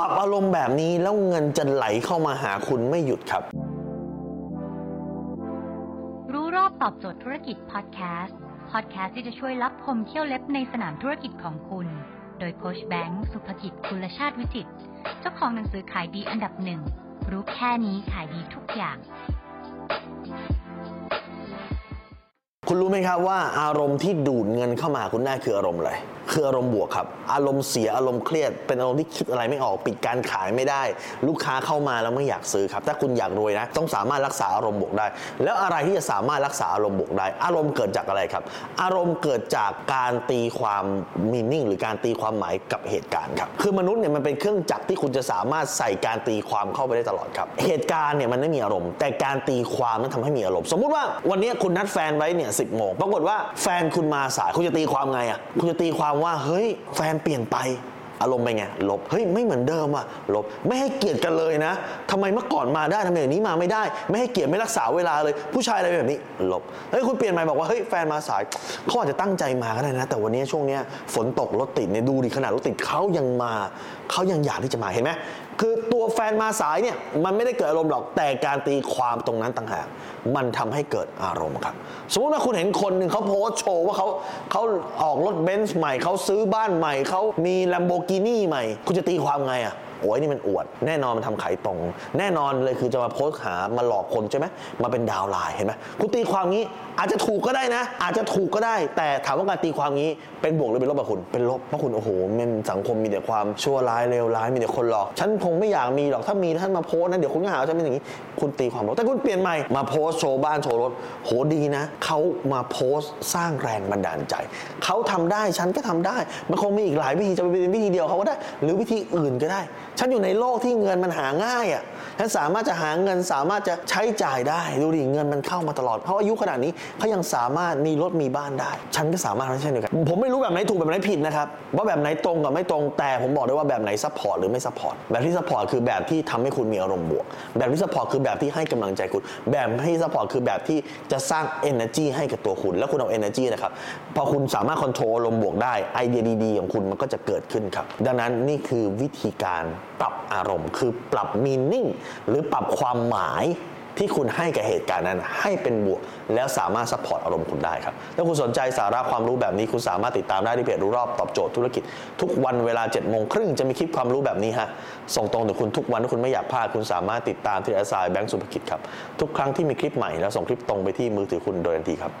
ปรับอารมณ์แบบนี้แล้วเงินจะไหลเข้ามาหาคุณไม่หยุดครับ รู้รอบตอบโจทย์ธุรกิจพอดแคสต์พอดแคสต์ที่จะช่วยรับพมเที่ยวเล็บในสนามธุรกิจของคุณ โดยโคชแบงค์สุภกิจคุลชาติวิจิตรเจ้าของหนังสือขายดีอันดับหนึ่งรู้แค่นี้ขายดีทุกอย่างคุณรู้ไหมครับว่าอารมณ์ที่ดูดเงินเข้ามาหาคุณได้คืออารมณ์อะไร คืออารมณ์บวกครับ อารมณ์เสียอารมณ์เครียด เป็นอารมณ์ที่คิดอะไรไม่ออกปิดการขายไม่ได้ ลูกค้าเข้ามาแล้วไม่อยากซื้อครับ ถ้าคุณอยากรวยนะ ต้องสามารถรักษาอารมณ์บวกได้ แล้วอะไรที่จะสามารถรักษาอารมณ์บวกได้ อารมณ์เกิดจากอะไรครับ อารมณ์เกิดจากการตีความมีนิ่งหรือการตีความหมายกับเหตุการณ์ครับคือมนุษย์เนี่ยมันเป็นเครื่องจักรที่คุณจะสามารถใส่การตีความเข้าไปได้ตลอดครับ เหตุการณ์เนี่ยมันไม่มีอารมณ์ แต่การตีความนั้นทำให้มีอารมณ์ สมมุติว่าวันนี้คุณนัดแฟนไว้เนี่ยสิบโมงปรากฏว่าแฟนคุณมาสายคุณจะตีความไงอะคุณจะตีความว่าเฮ้ยแฟนเปลี่ยนไปอารมณ์เป็นไงลบเฮ้ยไม่เหมือนเดิมอะลบไม่ให้เกียรติกันเลยนะทำไมเมื่อก่อนมาได้ทำไมเดี๋ยวนี้มาไม่ได้ ไม่ให้เกียรติไม่รักษาเวลาเลย ผู้ชายอะไรแบบนี้ลบเฮ้ยคุณเปลี่ยนใหม่บอกว่าเฮ้ยแฟนมาสายเขาอาจจะตั้งใจมาก็ได้นะ แต่วันนี้ช่วงเนี้ยฝนตกรถติดเนี่ยดูดิขนาดรถติดเขายังมาเขายังอยากที่จะมาเห็นไหม คือตัวแฟนมาสายเนี่ยมันไม่ได้เกิดอารมณ์หรอกแต่การตีความตรงนั้นต่างหากมันทำให้เกิดอารมณ์ครับ สมมติว่าคุณเห็นคนหนึ่งเขาโพสต์โชว์ว่าเขาเขาออกรถเบนซ์ใหม่เขาซื้อบ้านใหม่เขามีลัมโบกินี่ใหม่ คุณจะตีความไงอะ โอ้ยนี่มันอวด แน่นอนมันทำขายตรง แน่นอนเลยคือจะมาโพสต์หามาหลอกคนใช่ไหมมาเป็น downline เห็นไหมคุณตีความงี้อาจจะถูกก็ได้นะ อาจจะถูกก็ได้ แต่ถามว่าการตีความงี้เป็นบวกหรือเป็นลบกับคุณเป็นลบเพราะคุณโอ้โหมันสังคมมีแต่ความชั่วร้ายเลวร้ายมีแต่คนหลอก ฉันคงไม่อยากมีหรอกถ้ามีท่านมาโพสต์นะเดี๋ยวคุณก็หาว่าฉันเป็นอย่างนี้ คุณตีความลบแต่คุณเปลี่ยนใหม่มาโพสต์โชว์บ้านโชว์รถโหดีนะเขามาโพสต์สร้างแรงบันดาลใจเขาทำได้ฉันก็ทำได้ มันคงมีอีกหลายวิธีจะเป็นวิธีเดียวเขาก็ได้ หรือวิธีอื่นก็ได้ฉันอยู่ในโลกที่เงินมันหาง่ายอะฉันสามารถจะหาเงินสามารถจะใช้จ่ายได้ดูดิเงินมันเข้ามาตลอดเพราะอายุขนาดนี้เขายังสามารถมีรถมีบ้านได้ ฉันก็สามารถเช่นเดียวกันผมไม่รู้แบบไหนถูกแบบไหนผิดนะครับว่าแบบไหนตรงกับไม่ตรงแต่ผมบอกได้ว่าแบบไหน support หรือไม่ support แบบที่ support คือแบบที่ทำให้คุณมีอารมณ์บวก แบบที่ support คือแบบที่ให้กำลังใจคุณ แบบที่ support คือแบบที่จะสร้าง energy ให้กับตัวคุณ แล้วคุณเอา energy นะครับพอคุณสามารถ control อารมณ์บวกได้ไอเดียดีๆของคุณมันก็จะเกิดขึ้นครับ ดังนั้นนี่คือวิธีการปรับอารมณ์ คือปรับ meaning หรือปรับความหมายที่คุณให้กับเหตุการณ์นั้นให้เป็นบวก แล้วสามารถ support อารมณ์คุณได้ครับถ้าคุณสนใจสาระความรู้แบบนี้คุณสามารถติดตามได้ที่เพจรู้รอบตอบโจทย์ธุรกิจ ทุกวันเวลา7จ็ดโมงครึ่งจะมีคลิปความรู้แบบนี้ฮะส่งตรงถึงคุณทุกวันถ้าคุณไม่อยากพลาดคุณสามารถติดตามที่แอสไซแบงก์สุภกิจครับทุกครั้งที่มีคลิปใหม่แล้วส่งคลิปตรงไปที่มือถือคุณโดยทันทีครับ